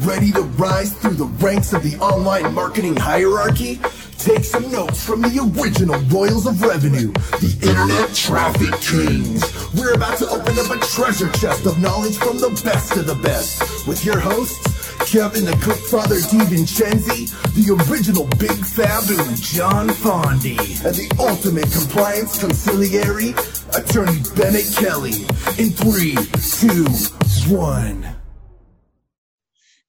Ready to rise through the ranks of the online marketing hierarchy? Take some notes from the original Royals of Revenue, the Internet Traffic Kings. We're about to open up a treasure chest of knowledge from the best of the best with your hosts, Kevin the Clickfather DiVincenzi, the original Big Fabu John Fondi, and the ultimate compliance consigliere, Attorney Bennett Kelly. In three, two, one.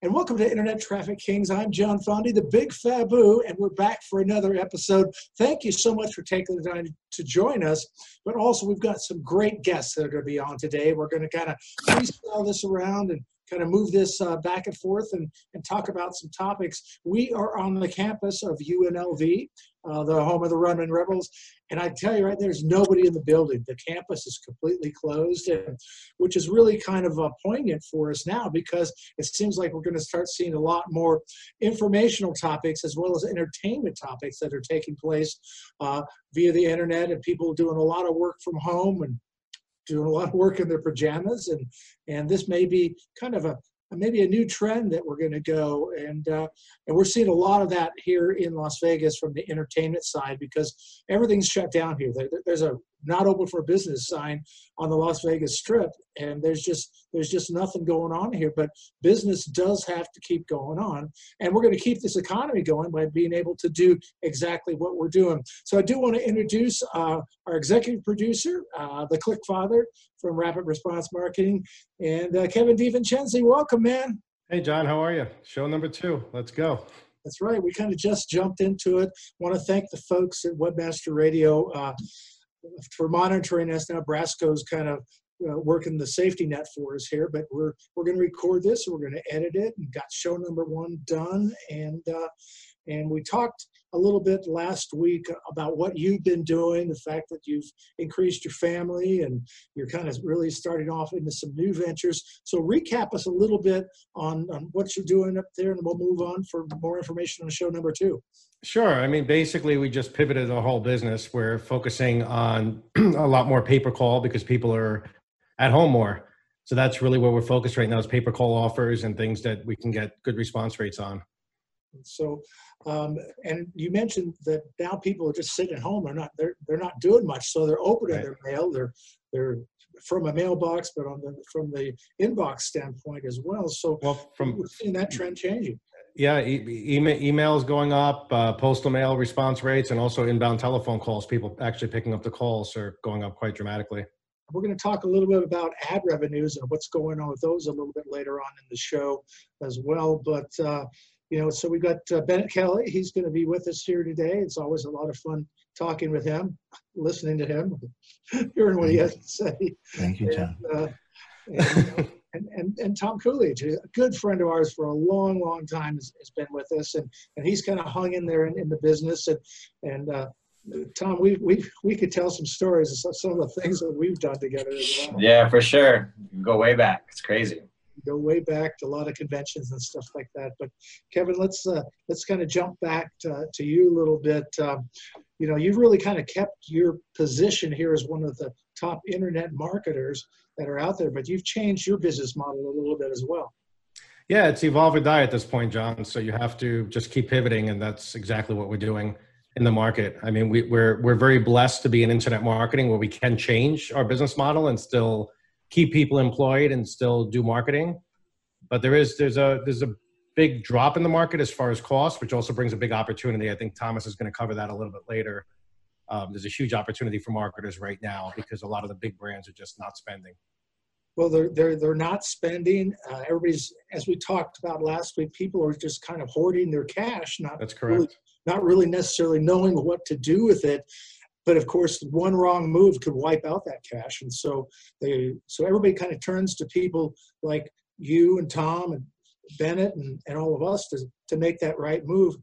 And welcome to Internet Traffic Kings. I'm John Fondi, the Big Fabu, and we're back for another episode. Thank you so much for taking the time to join us. But also, we've got some great guests that are going to be on today. We're going to kind of freestyle this around and kind of move this uh, back and forth and, and talk about some topics. We are on the campus of UNLV, uh, the home of the Running Rebels. And I tell you right, there's nobody in the building. The campus is completely closed, and, which is really kind of uh, poignant for us now because it seems like we're going to start seeing a lot more informational topics as well as entertainment topics that are taking place uh, via the internet and people doing a lot of work from home and doing a lot of work in their pajamas and and this may be kind of a maybe a new trend that we're going to go and uh, and we're seeing a lot of that here in Las Vegas from the entertainment side because everything's shut down here. There, there's a not open for business sign on the Las Vegas Strip, and there's just there's just nothing going on here. But business does have to keep going on, and we're going to keep this economy going by being able to do exactly what we're doing. So I do want to introduce uh, our executive producer, uh, the Click Father from Rapid Response Marketing, and uh, Kevin DiVincenzi. Welcome, man. Hey, John, how are you? Show number two. Let's go. That's right. We kind of just jumped into it. Want to thank the folks at Webmaster Radio uh, for monitoring us. Now, Brasco's kind of uh, working the safety net for us here, but we're we're going to record this. We're going to edit it, and got show number one done. And uh, and we talked a little bit last week about what you've been doing, the fact that you've increased your family and you're kind of really starting off into some new ventures. So recap us a little bit on, on what you're doing up there, and we'll move on for more information on show number two. Sure. I mean, basically, we just pivoted the whole business. We're focusing on a lot more pay per call because people are at home more. So that's really where we're focused right now is pay per call offers and things that we can get good response rates on. So, um, and you mentioned that now people are just sitting at home. They're not they're they're not doing much. So they're opening right. their mail. They're they're from a mailbox, but on the from the inbox standpoint as well. So well, from we're seeing that trend changing. Yeah, e- email, emails going up, uh, postal mail response rates, and also inbound telephone calls. People actually picking up the calls are going up quite dramatically. We're going to talk a little bit about ad revenues and what's going on with those a little bit later on in the show as well. But uh, you know, so we've got uh, Bennett Kelly. He's going to be with us here today. It's always a lot of fun talking with him, listening to him, hearing what he has to say. Thank you, John. And, uh, and, and, and, and, Tom Coolidge, a good friend of ours for a long, long time, has, has been with us, and, and he's kind of hung in there in, in the business. And and uh, Tom, we we we could tell some stories of some of the things that we've done together as well. Yeah, for sure. Go way back. It's crazy. Go way back to a lot of conventions and stuff like that. But Kevin, let's uh, let's kind of jump back to, to you a little bit. Um, you know, you've really kind of kept your position here as one of the top internet marketers that are out there, but you've changed your business model a little bit as well. Yeah, it's evolve or die at this point, John. So you have to just keep pivoting, and that's exactly what we're doing in the market. I mean, we, we're we're very blessed to be in internet marketing where we can change our business model and still keep people employed and still do marketing. But there is there's a there's a big drop in the market as far as cost, which also brings a big opportunity. I think Thomas is going to cover that a little bit later. Um, there's a huge opportunity for marketers right now because a lot of the big brands are just not spending. Well, they're they're they're not spending. Uh, everybody's, as we talked about last week, people are just kind of hoarding their cash. Not that's correct. Really, not really necessarily knowing what to do with it. But of course, one wrong move could wipe out that cash, and so they so everybody kind of turns to people like you and Tom and Bennett and, and all of us to, to make that right move.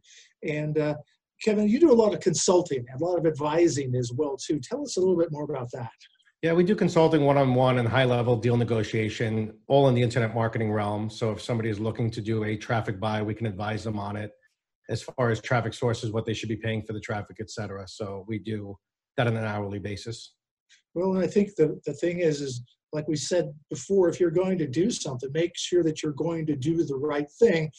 And uh, Kevin, you do a lot of consulting, and a lot of advising as well too. Tell us a little bit more about that. Yeah, we do consulting one-on-one and high-level deal negotiation, all in the internet marketing realm. So if somebody is looking to do a traffic buy, we can advise them on it as far as traffic sources, what they should be paying for the traffic, et cetera. So we do that on an hourly basis. Well, I think the, the thing is, is like we said before, if you're going to do something, make sure that you're going to do the right thing.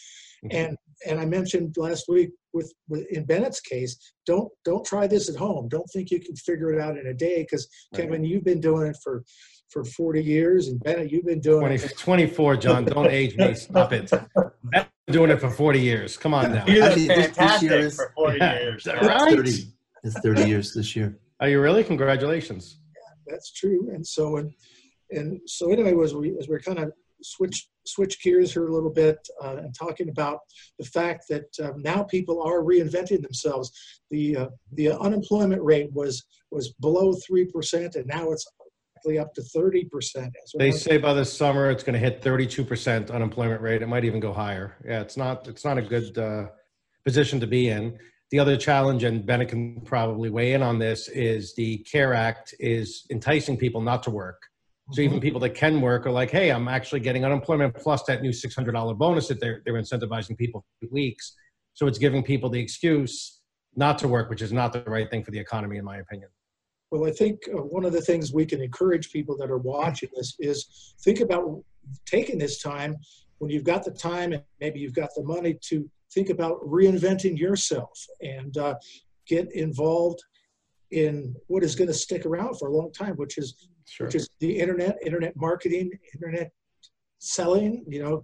Mhm. And and I mentioned last week with, with in Bennett's case, don't don't try this at home. Don't think you can figure it out in a day because Right. Kevin, you've been doing it for for 40 years, and Bennett, you've been doing 20, it. 24, John. Don't age me. Stop it. I've been doing it for 40 years. Come on now. You I did mean, this- this fantastic year is- for 40 Yeah. years. Right. It's 30, it's 30 years this year. Are you really? Congratulations. Yeah, That's true. And so and and so anyway, was we as we're kind of switch switch gears here a little bit uh, and talking about the fact that um, now people are reinventing themselves. The uh, the unemployment rate was was below three percent, and now it's up to thirty percent. They say by the summer it's going to hit 32% unemployment rate. It might even go higher. Yeah, it's not it's not a good uh, position to be in. The other challenge, and Bennett can probably weigh in on this, is the CARE Act is enticing people not to work. So even people that can work are like, hey, I'm actually getting unemployment plus that new $600 bonus that they're, they're incentivizing people for weeks. So it's giving people the excuse not to work, which is not the right thing for the economy, in my opinion. Well, I think uh, one of the things we can encourage people that are watching this is think about taking this time when you've got the time and maybe you've got the money to think about reinventing yourself and uh, get involved in what is going to stick around for a long time, which is Sure. which is the internet, internet marketing, internet selling, you know,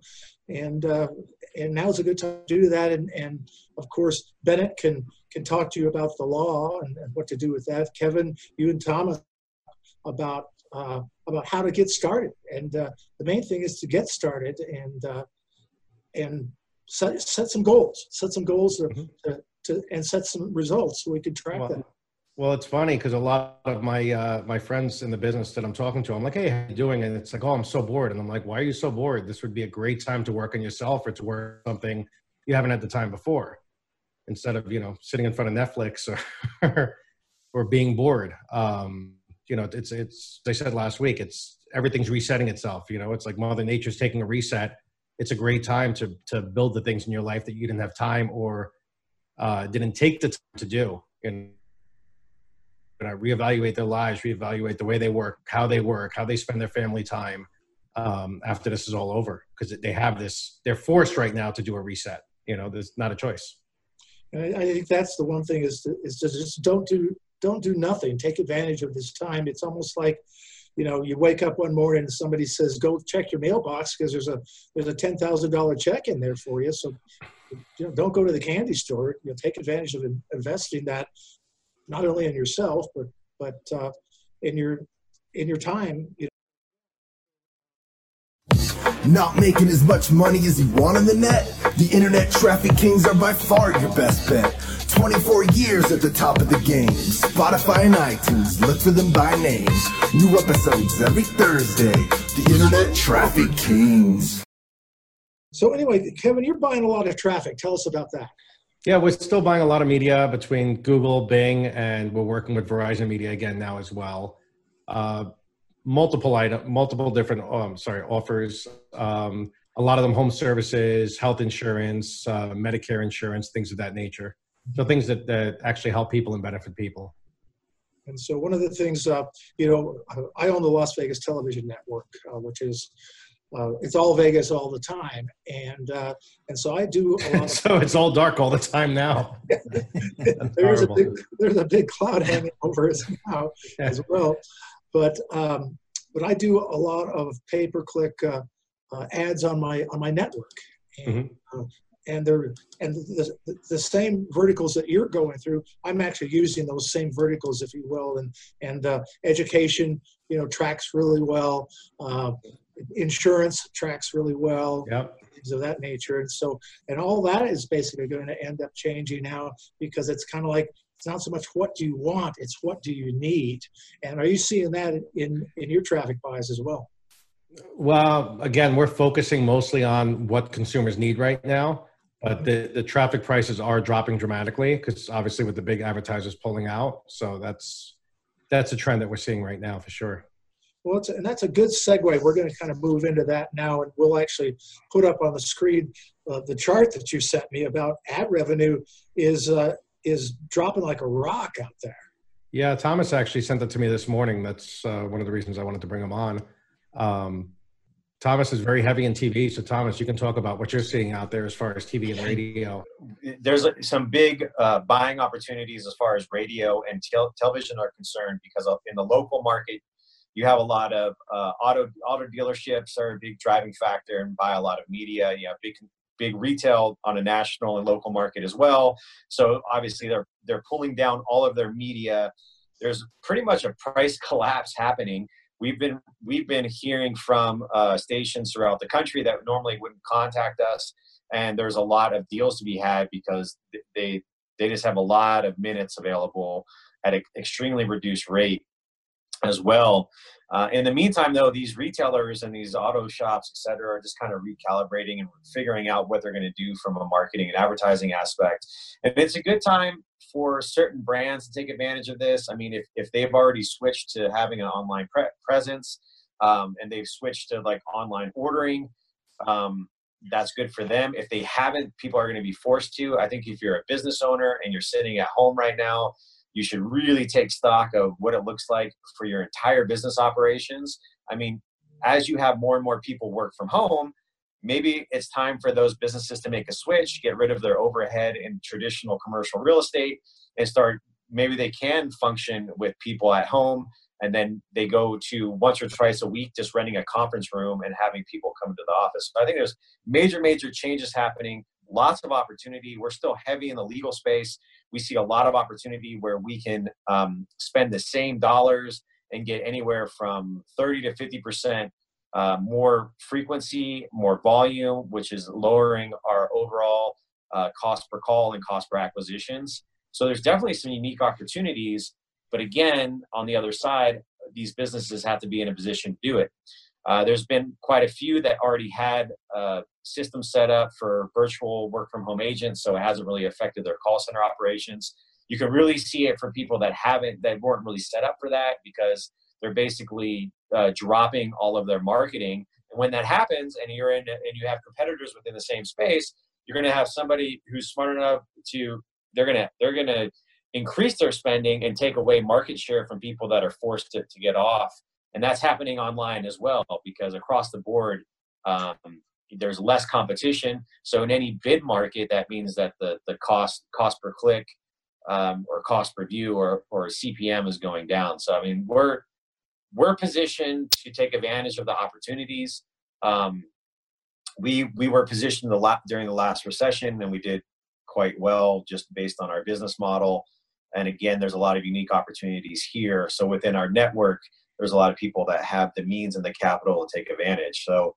and uh, and now's a good time to do that. And and of course, Bennett can can talk to you about the law and, and what to do with that. Kevin, you and Thomas about uh, about how to get started. And uh, the main thing is to get started and uh, and set set some goals, set some goals to, Mhm. to, to and set some results so we can track them. Well, it's funny because a lot of my uh, my friends in the business that I'm talking to, I'm like, "Hey, how you doing?" And it's like, "Oh, I'm so bored." And I'm like, "Why are you so bored? This would be a great time to work on yourself or to work something you haven't had the time before, instead of you know sitting in front of Netflix or or being bored." Um, you know, it's it's. They said last week, it's everything's resetting itself. You know, it's like Mother Nature's taking a reset. It's a great time to to build the things in your life that you didn't have time or uh, didn't take the time to do. And uh, reevaluate their lives, reevaluate the way they work, how they work, how they spend their family time um, after this is all over. Because they have this, they're forced right now to do a reset. You know, there's not a choice. And I, I think that's the one thing is to, is to just don't do don't do nothing. Take advantage of this time. It's almost like, you know, you wake up one morning and somebody says, "Go check your mailbox because there's a there's a ten thousand dollar check in there for you." So, you know, don't go to the candy store. You know, take advantage of in- investing that not only in yourself but but uh, in your in your time. You Not making as much money as you want on the net? The internet traffic kings are by far your best bet. 24 years at the top of the game. Spotify and iTunes, look for them by name. New episodes every Thursday. The internet traffic kings. So anyway, Kevin, you're buying a lot of traffic. Tell us about that. Yeah, we're still buying a lot of media between Google, Bing, and we're working with Verizon Media again now as well. Uh, multiple item, multiple different, um, sorry, offers. Um, a lot of them home services, health insurance, uh, Medicare insurance, things of that nature. So things that, that actually help people and benefit people. And so one of the things, uh, you know, I own the Las Vegas Television Network, uh, which is uh, it's all Vegas all the time, and uh, and so I do a lot of. so it's all dark all the time now. there's a big there's a big cloud hanging over us now Yeah. as well, but um, but I do a lot of pay per click uh, uh, ads on my on my network, and uh, and they're and the, the, the same verticals that you're going through. I'm actually using those same verticals, if you will, and and uh, education, you know, tracks really well. Insurance tracks really well Yep. things of that nature. And so, and all that is basically going to end up changing now because it's kind of like it's not so much what do you want, it's what do you need. And are you seeing that in in your traffic buys as well? Well, again, we're focusing mostly on what consumers need right now, but the, the traffic prices are dropping dramatically because obviously with the big advertisers pulling out. So that's that's a trend that we're seeing right now for sure. Well, it's, and that's a good segue. We're going to kind of move into that now, and we'll actually put up on the screen uh, the chart that you sent me about ad revenue is uh, is dropping like a rock out there. Yeah, Thomas actually sent it to me this morning. That's uh, one of the reasons I wanted to bring him on. Um, Thomas is very heavy in TV. So, Thomas, you can talk about what you're seeing out there as far as TV and radio. There's some big uh, buying opportunities as far as radio and tel- television are concerned because in the local market, you have a lot of uh, auto auto dealerships are a big driving factor and buy a lot of media. You have big big retail on a national and local market as well. So obviously they're they're pulling down all of their media. There's pretty much a price collapse happening we've been we've been hearing from uh, stations throughout the country that normally wouldn't contact us, and there's a lot of deals to be had because they they just have a lot of minutes available at an extremely reduced rate as well. Uh, in the meantime, though, these retailers and these auto shops, et cetera, are just kind of recalibrating and figuring out what they're going to do from a marketing and advertising aspect. And it's a good time for certain brands to take advantage of this. I mean, if, if they've already switched to having an online pre- presence um, and they've switched to like online ordering, um, that's good for them. If they haven't, people are going to be forced to. I think if you're a business owner and you're sitting at home right now, you should really take stock of what it looks like for your entire business operations. I mean, as you have more and more people work from home, maybe it's time for those businesses to make a switch, get rid of their overhead in traditional commercial real estate, and start. Maybe they can function with people at home, and then they go to once or twice a week, just renting a conference room and having people come to the office. So I think there's major, major changes happening. Lots of opportunity. We're still heavy in the legal space. We see a lot of opportunity where we can um, spend the same dollars and get anywhere from 30 to 50 percent uh, more frequency, more volume, which is lowering our overall uh, cost per call and cost per acquisitions. So there's definitely some unique opportunities. But again, on the other side, these businesses have to be in a position to do it. Uh, there's been quite a few that already had uh, systems set up for virtual work from home agents, so it hasn't really affected their call center operations. You can really see it for people that haven't, that weren't really set up for that because they're basically uh, dropping all of their marketing. And when that happens, and you're in, and you have competitors within the same space, you're going to have somebody who's smart enough to they're going to they're going to increase their spending and take away market share from people that are forced to, to get off. And that's happening online as well because across the board, um, there's less competition. So in any bid market, that means that the the cost cost per click um, or cost per view or or CPM is going down. So I mean, we're we're positioned to take advantage of the opportunities. Um, we we were positioned the la- during the last recession, and we did quite well just based on our business model. And again, there's a lot of unique opportunities here. So within our network, there's a lot of people that have the means and the capital to take advantage. So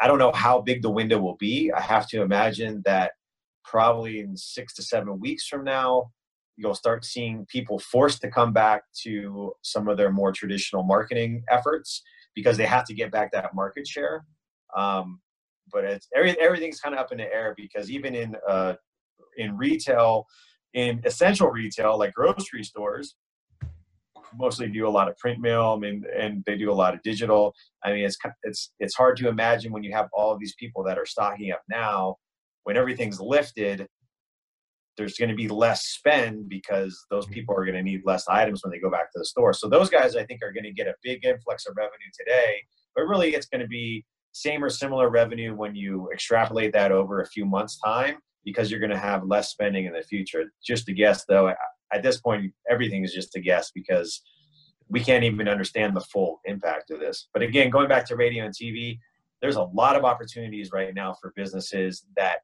I don't know how big the window will be. I have to imagine that probably in six to seven weeks from now, you'll start seeing people forced to come back to some of their more traditional marketing efforts because they have to get back that market share. Um, but it's every, everything's kind of up in the air because even in uh, in retail, in essential retail like grocery stores, mostly do a lot of print mail. I mean, and they do a lot of digital. I mean, it's it's it's hard to imagine when you have all of these people that are stocking up now, when everything's lifted, there's going to be less spend because those mm-hmm. people are going to need less items when they go back to the store. So those guys, I think, are going to get a big influx of revenue today, but really it's going to be same or similar revenue when you extrapolate that over a few months' time because you're going to have less spending in the future. Just a guess, though. At this point, everything is just a guess because we can't even understand the full impact of this. But again, going back to radio and TV, there's a lot of opportunities right now for businesses that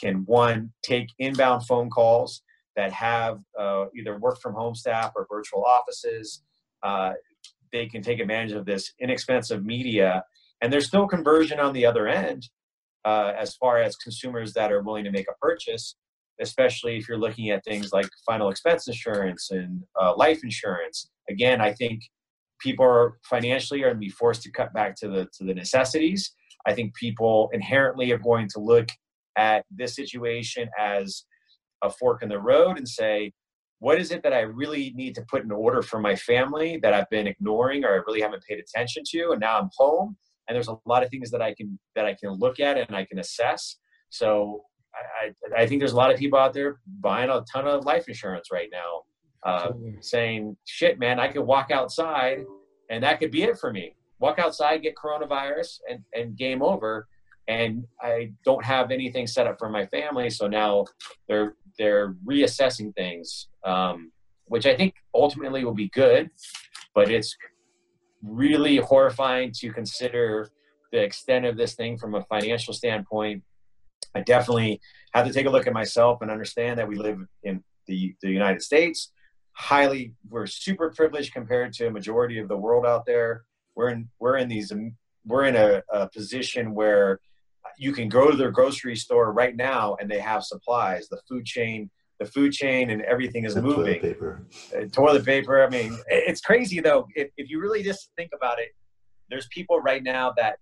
can one take inbound phone calls that have uh, either work from home staff or virtual offices. Uh, they can take advantage of this inexpensive media, and there's still conversion on the other end uh, as far as consumers that are willing to make a purchase. Especially if you're looking at things like final expense insurance and uh, life insurance. Again, I think people are financially are going to be forced to cut back to the to the necessities. I think people inherently are going to look at this situation as a fork in the road and say, what is it that I really need to put in order for my family that I've been ignoring or I really haven't paid attention to? And now I'm home and there's a lot of things that I can that I can look at and I can assess. So I, I think there's a lot of people out there buying a ton of life insurance right now, uh, saying, "Shit, man, I could walk outside and that could be it for me." walk outside, get coronavirus, and and game over. And I don't have anything set up for my family, so now they're they're reassessing things, um, which I think ultimately will be good, but it's really horrifying to consider the extent of this thing from a financial standpoint. I definitely have to take a look at myself and understand that we live in the, the United States. Highly, we're super privileged compared to a majority of the world out there. We're in we're in these we're in a, a position where you can go to their grocery store right now and they have supplies. The food chain, the food chain, and everything is The moving Toilet paper. uh, toilet paper. I mean, it's crazy though. If, if you really just think about it, there's people right now that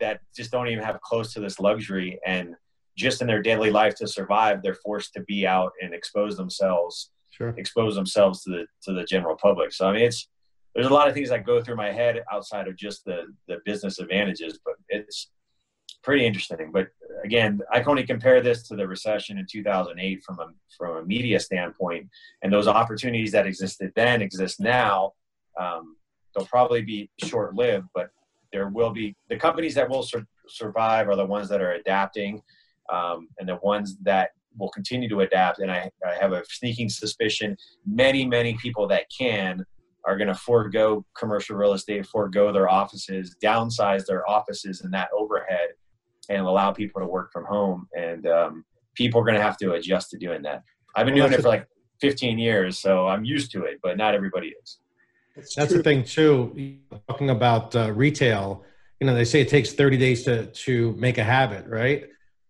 that just don't even have close to this luxury, and just in their daily life to survive, they're forced to be out and expose themselves, Sure. expose themselves to the to the general public. So I mean, it's there's a lot of things that go through my head outside of just the the business advantages, but it's pretty interesting. But again, I can only compare this to the recession in 2008 from a from a media standpoint, and those opportunities that existed then exist now. Um, they'll probably be short lived, but there will be the companies that will sur- survive are the ones that are adapting, um, and the ones that will continue to adapt. And I, I have a sneaking suspicion many many people that can are going to forego commercial real estate, forego their offices, downsize their offices and that overhead, and allow people to work from home. And um, people are going to have to adjust to doing that. I've been Well, doing it for like 15 years, so I'm used to it, but not everybody is. It's That's the thing too. Talking about uh, retail, you know, they say it takes 30 days to to make a habit, right?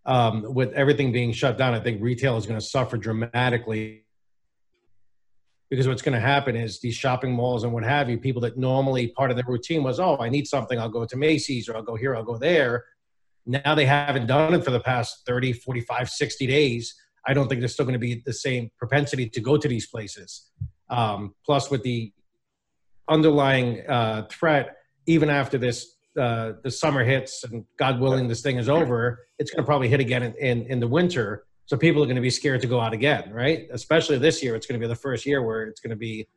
Um, with everything being shut down, I think retail is going to suffer dramatically because what's going to happen is these shopping malls and what have you, people that normally part of their routine was, oh, I need something, I'll go to Macy's or I'll go here, I'll go there. Now they haven't done it for the past 30, 45, 60 days. I don't think there's still going to be the same propensity to go to these places. Um, plus, with the underlying uh, threat, even after this uh, the summer hits and God willing this thing is over, it's going to probably hit again in, in, in the winter. So people are going to be scared to go out again, right? Especially this year, it's going to be the first year where it's going to be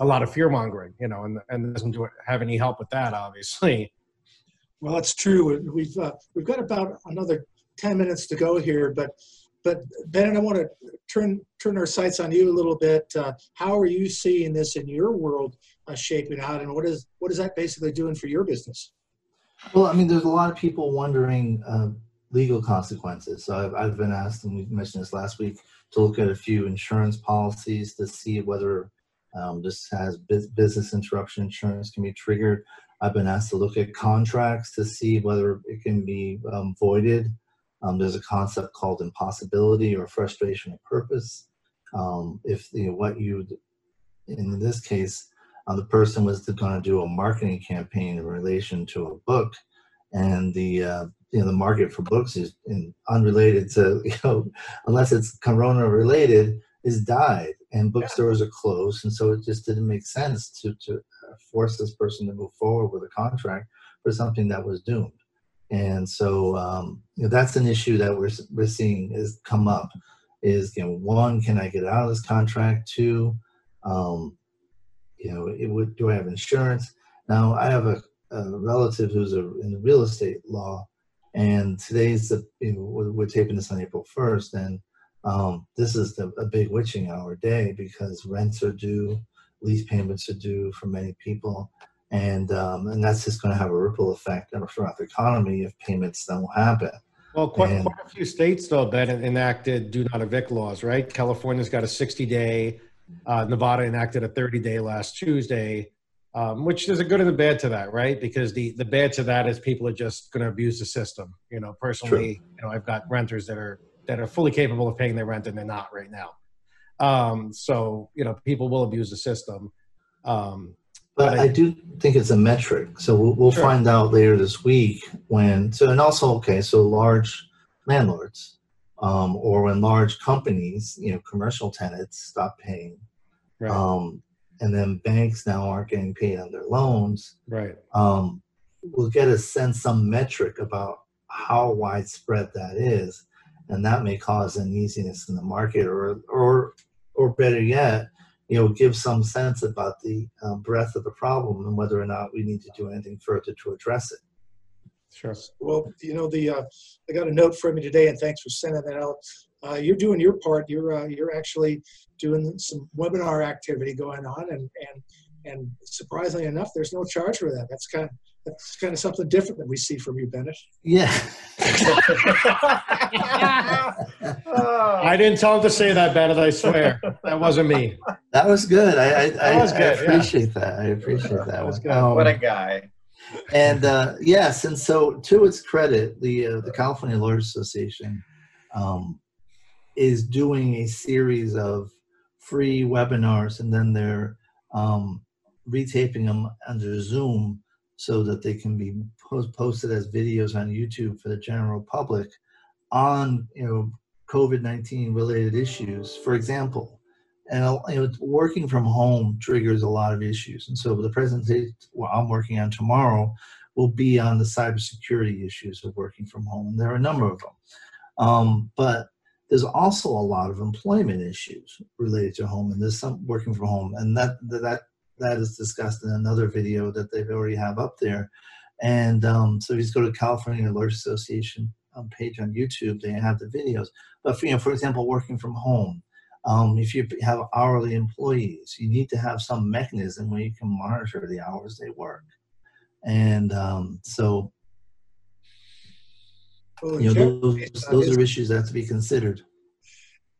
a lot of fear mongering, you know, and and doesn't do, have any help with that, obviously. Well, that's true. We've uh, we've got about another ten minutes to go here, but but Bennett, I want to turn turn our sights on you a little bit. Uh, how are you seeing this in your world uh, shaping out, and what is what is that basically doing for your business? Well, I mean, there's a lot of people wondering uh, legal consequences. So I've, I've been asked, and we mentioned this last week, to look at a few insurance policies to see whether um, this has bus- business interruption insurance can be triggered. I've been asked to look at contracts to see whether it can be um, voided. Um, there's a concept called impossibility or frustration of purpose. Um, if you know, what you, in this case, uh, the person was going to do a marketing campaign in relation to a book, and the uh, you know the market for books is in, unrelated to you know unless it's Corona related is died, and bookstores are closed, and so it just didn't make sense to to uh, force this person to move forward with a contract for something that was doomed. And so um, you know, that's an issue that we're we're seeing is come up. Is you know one, can I get out of this contract? Two, um, you know, it would do I have insurance? Now I have a, a relative who's a, in real estate law, and today's the you know, we're, we're taping this on April first, and um, this is the, a big witching hour day because rents are due, lease payments are due for many people, and um, and that's just going to have a ripple effect throughout the economy if payments don't happen. Well, quite, And- quite a few states, though, that enacted do not evict laws, right? California's got a 60 day, uh, Nevada enacted a 30 day last Tuesday, um, which there's a good and a bad to that, right? Because the, the bad to that is people are just going to abuse the system. You know, personally, you know, I've got renters that are that are fully capable of paying their rent and they're not right now. Um, so, you know, people will abuse the system. Um, But But I- I do think it's a metric. So we'll, we'll Sure. find out later this week when, so, and also, okay, so large landlords um, or when large companies, you know, commercial tenants stop paying. right. Um, and then banks now aren't getting paid on their loans. right. Um, we'll get a sense, some metric about how widespread that is. And that may cause uneasiness in the market or, or, or better yet, you know, give some sense about the um, breadth of the problem and whether or not we need to do anything further to address it. Sure. Well, you know, the uh, I got a note from you today, and thanks for sending that out. Uh, you're doing your part. You're uh, you're actually doing some webinar activity going on, and and and surprisingly enough, there's no charge for that. That's kind of that's kind of something different that we see from you, Bennett. Yeah. I didn't tell him to say that, Bennett. I swear that wasn't me. That was good. I I, That was I, good, I yeah. appreciate that. I appreciate that. That was good. Um, what a guy. And uh, yes, and so to its credit, the uh, the California Lawyers Association um, is doing a series of free webinars, and then they're um, retaping them under Zoom so that they can be post- posted as videos on YouTube for the general public on you know COVID nineteen related issues. For example, and you know, working from home triggers a lot of issues. And so the presentation well, I'm working on tomorrow will be on the cybersecurity issues of working from home. And there are a number of them. Um, but there's also a lot of employment issues related to home, and there's some working from home, and that that that is discussed in another video that they've already have up there. And um, so if you just go to California Lawyers Association um, page on YouTube, they have the videos. But for, you know, for example, working from home, um, if you have hourly employees, you need to have some mechanism where you can monitor the hours they work. And um, so, Well, you know, those, case, uh, those his- are issues that have to be considered.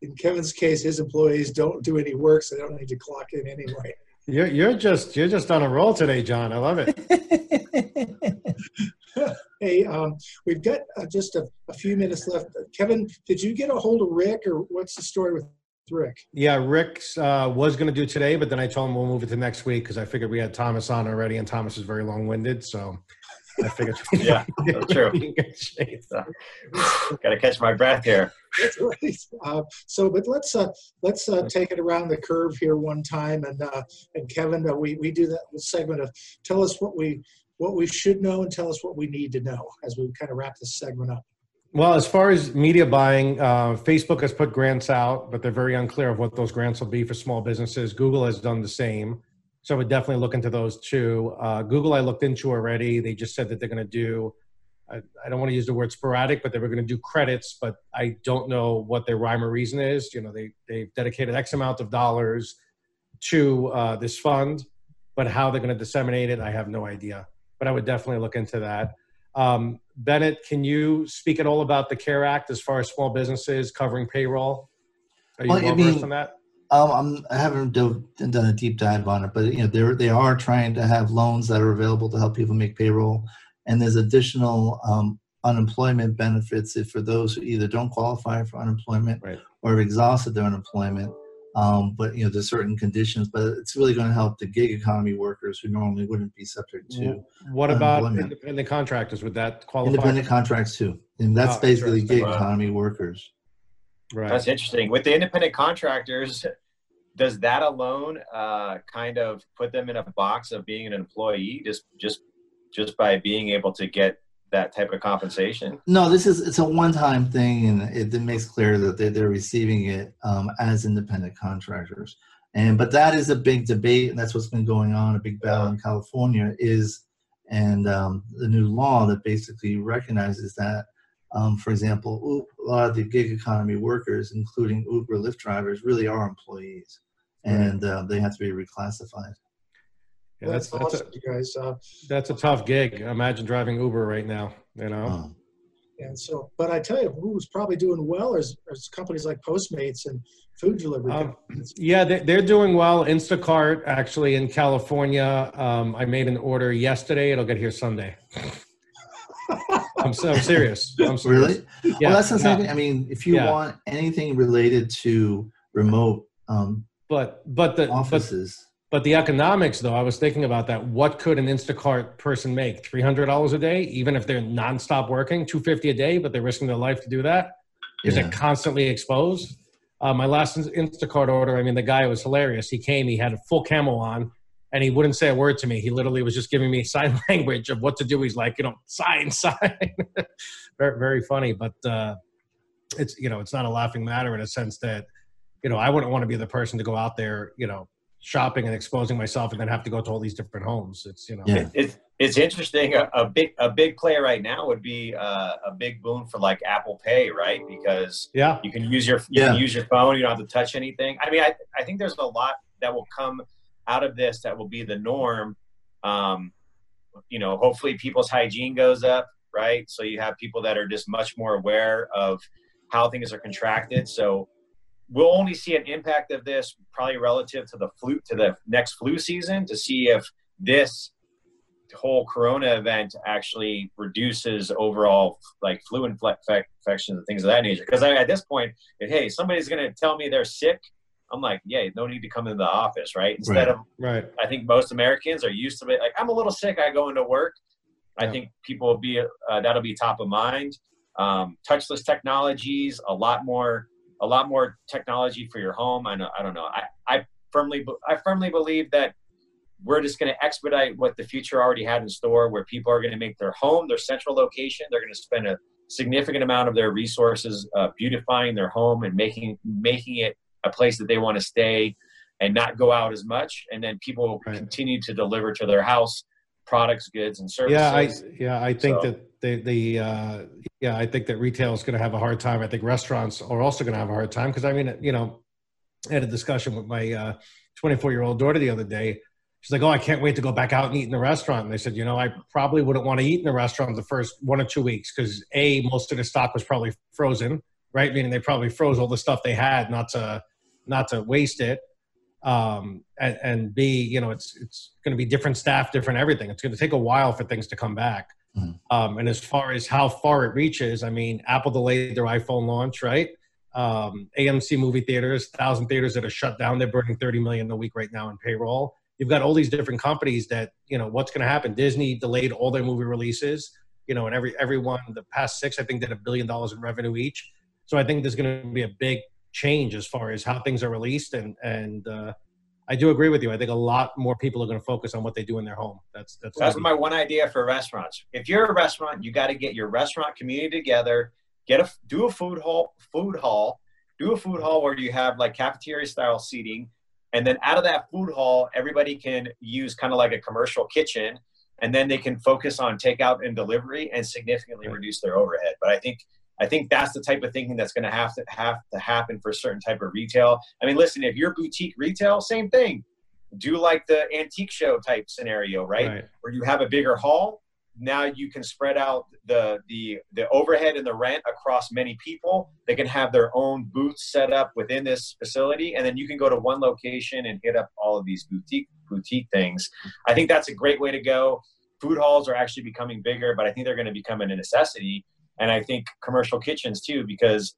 in Kevin's case, his employees don't do any work, so they don't need to clock in anyway. You're you're just you're just on a roll today, John. I love it. Hey, um, we've got uh, just a, a few minutes left. Kevin, did you get a hold of Rick, or what's the story with Rick? Yeah, Rick uh, was going to do today, but then I told him we'll move it to next week because I figured we had Thomas on already, and Thomas is very long-winded, so I figured. Yeah, that's true. Be in good shape. Got to catch my breath here. That's right. Uh, so, but let's uh, let's uh, take it around the curve here one time, and uh, and Kevin, uh, we we do that segment of tell us what we what we should know and tell us what we need to know as we kind of wrap this segment up. Well, as far as media buying, uh, Facebook has put grants out, but they're very unclear of what those grants will be for small businesses. Google has done the same. So I would definitely look into those too. Uh, Google, I looked into already. They just said that they're going to do, I, I don't want to use the word sporadic, but they were going to do credits, but I don't know what their rhyme or reason is. You know, they, they've dedicated X amount of dollars to uh, this fund, but how they're going to disseminate it, I have no idea. But I would definitely look into that. Um, Bennett, can you speak at all about the CARE Act as far as small businesses covering payroll? Are you Well, I mean- versed on that? Um, I'm, haven't dove, done a deep dive on it, but you know, they're, they are trying to have loans that are available to help people make payroll. And there's additional um, unemployment benefits if for those who either don't qualify for unemployment Right. or have exhausted their unemployment. Um, but you know, there's certain conditions, but it's really going to help the gig economy workers who normally wouldn't be subject to What about independent contractors? Would that qualify? independent contracts too. And that's Oh, basically interesting. gig Wow. economy workers. Right. That's interesting. With the independent contractors, does that alone uh, kind of put them in a box of being an employee just just just by being able to get that type of compensation? No, this is it's a one-time thing, and it, it makes clear that they, they're receiving it um, as independent contractors. And but that is a big debate, and that's what's been going on. A big battle in California is, and um, the new law that basically recognizes that, um, for example, a lot of the gig economy workers, including Uber, Lyft drivers, really are employees, and uh, they have to be reclassified. Yeah, that's that's a, awesome, you guys. Uh, that's a tough gig. Imagine driving Uber right now. You know. Um, and so, but I tell you, who's probably doing well is, is companies like Postmates and food delivery. Um. Yeah, they, they're doing well. Instacart, actually, in California, um, I made an order yesterday. It'll get here Sunday. I'm, so, I'm serious. I'm serious. really? Yeah. well, that's the yeah. same thing. I mean, if you Yeah. want anything related to remote um, But but the offices, but the economics though, I was thinking about that. What could an Instacart person make? Three hundred dollars a day, even if they're nonstop working, two fifty a day, but they're risking their life to do that. Is Yeah. they're constantly exposed. Uh, my last Instacart order, I mean, the guy was hilarious. He came, he had a full camel on, and he wouldn't say a word to me. He literally was just giving me sign language of what to do. He's like, you know, sign, sign. very, very funny, but uh, it's you know, it's not a laughing matter in a sense that you know, I wouldn't want to be the person to go out there, you know, shopping and exposing myself and then have to go to all these different homes. It's you know. Yeah. It's it's interesting. A, a big a big play right now would be uh, a big boon for like Apple Pay, right? Because Yeah. you can use your you Yeah. can use your phone. You don't have to touch anything. I mean, I I think there's a lot that will come out of this that will be the norm. Um, you know, hopefully people's hygiene goes up, right? So you have people that are just much more aware of how things are contracted. So we'll only see an impact of this probably relative to the flu to the next flu season to see if this whole corona event actually reduces overall like flu infle- infections and things of that nature because at this point if, hey somebody's going to tell me they're sick i'm like yeah no need to come into the office right instead Right. of Right. I think most Americans are used to it. Like I'm a little sick, I go into work. I think people will be uh, that'll be top of mind. Um, touchless technologies, a lot more, a lot more technology for your home. I know, I don't know. I, I firmly, I firmly believe that we're just going to expedite what the future already had in store, where people are going to make their home their central location. They're going to spend a significant amount of their resources uh, beautifying their home and making making it a place that they want to stay and not go out as much. And then people will Right. continue to deliver to their house products, goods, and services. Yeah, I yeah, I think So- that the the uh, yeah, I think that retail is going to have a hard time. I think restaurants are also going to have a hard time because I mean, you know, I had a discussion with my 24 year old daughter the other day. She's like, "Oh, I can't wait to go back out and eat in the restaurant." And they said, "You know, I probably wouldn't want to eat in the restaurant the first one or two weeks because a most of the stock was probably frozen, right? Meaning they probably froze all the stuff they had not to not to waste it." um, and, and B, you know, it's it's going to be different staff, different everything. It's going to take a while for things to come back. Mhm. Um, and as far as how far it reaches, I mean, Apple delayed their iPhone launch, right? Um, AMC movie theaters, thousand theaters that are shut down. They're burning thirty million a week right now in payroll. You've got all these different companies that you know what's going to happen. Disney delayed all their movie releases. You know, and every everyone the past six, I think, did a billion dollars in revenue each. So I think there's going to be a big change as far as how things are released and and uh, I do agree with you. I think a lot more people are going to focus on what they do in their home. That's that's, That's my one idea for restaurants. If you're a restaurant, you got to get your restaurant community together. Get a do a food hall, food hall, do a food hall where you have like cafeteria style seating, and then out of that food hall, everybody can use kind of like a commercial kitchen, and then they can focus on takeout and delivery and significantly Right. reduce their overhead. But I think I think that's the type of thinking that's going to have to have to happen for a certain type of retail. I mean, listen, if you're boutique retail, same thing. Do like the antique show type scenario, right? right. where you have a bigger hall now you can spread out the the the overhead and the rent across many people they can have their own booths set up within this facility and then you can go to one location and hit up all of these boutique boutique things i think that's a great way to go food halls are actually becoming bigger but i think they're going to become a necessity and i think commercial kitchens too because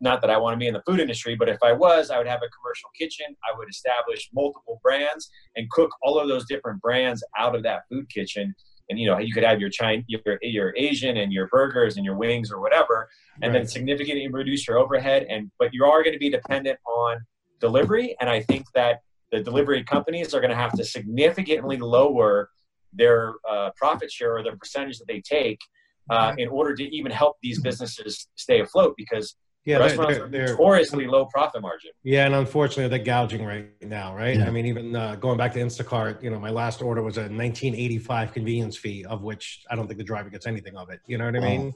not that I want to be in the food industry, but if I was, I would have a commercial kitchen. I would establish multiple brands and cook all of those different brands out of that food kitchen. And you know, you could have your Chinese, your, your Asian, and your burgers and your wings or whatever, and then significantly reduce your overhead. And but you are going to be dependent on delivery, and I think that the delivery companies are going to have to significantly lower their uh, profit share or the percentage that they take uh, in order to even help these businesses stay afloat because Yeah, they're, restaurants they're, are they're- notoriously low profit margin. yeah, and unfortunately they're gouging right now, right? Yeah. I mean, even uh, going back to Instacart, you know, my last order was a 1985 convenience fee, of which I don't think the driver gets anything of it. You know what I Wow. mean?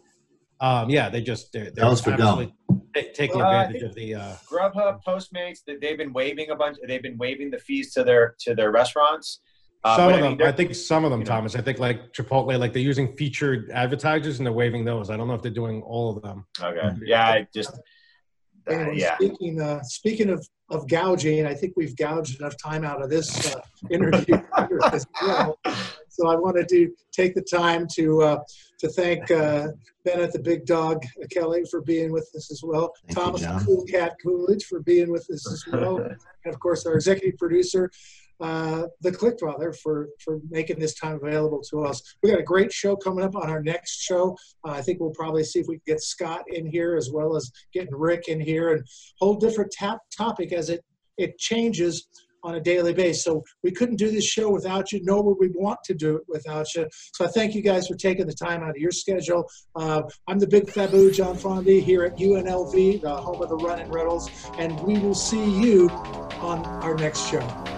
Um, yeah, they just they're, they're for absolutely ta- taking Well, advantage of the. Uh, Grubhub, Postmates, that they've been waiving a bunch. They've been waiving the fees to their to their restaurants. Uh, some but of I mean, them, I think some of them, you know. Thomas. I think like Chipotle, like they're using featured advertisers and they're waving those. I don't know if they're doing all of them. Okay. Yeah, I just. uh, Anyway, yeah. Speaking uh, speaking of of gouging, I think we've gouged enough time out of this uh, interview as well. So I wanted to take the time to uh, to thank uh, Bennett the Big Dog Kelly for being with us as well. Thank you, Thomas Cool Cat Coolidge for being with us as well, and of course our executive producer. Uh, the Click Father for for making this time available to us. We got a great show coming up on our next show. Uh, I think we'll probably see if we can get Scott in here as well as getting Rick in here and whole different tap topic as it it changes on a daily basis. So we couldn't do this show without you, nor would we want to do it without you. So I thank you guys for taking the time out of your schedule. Uh, I'm the big Fabu John Fondi here at UNLV, the home of the Running Rebels, and we will see you on our next show.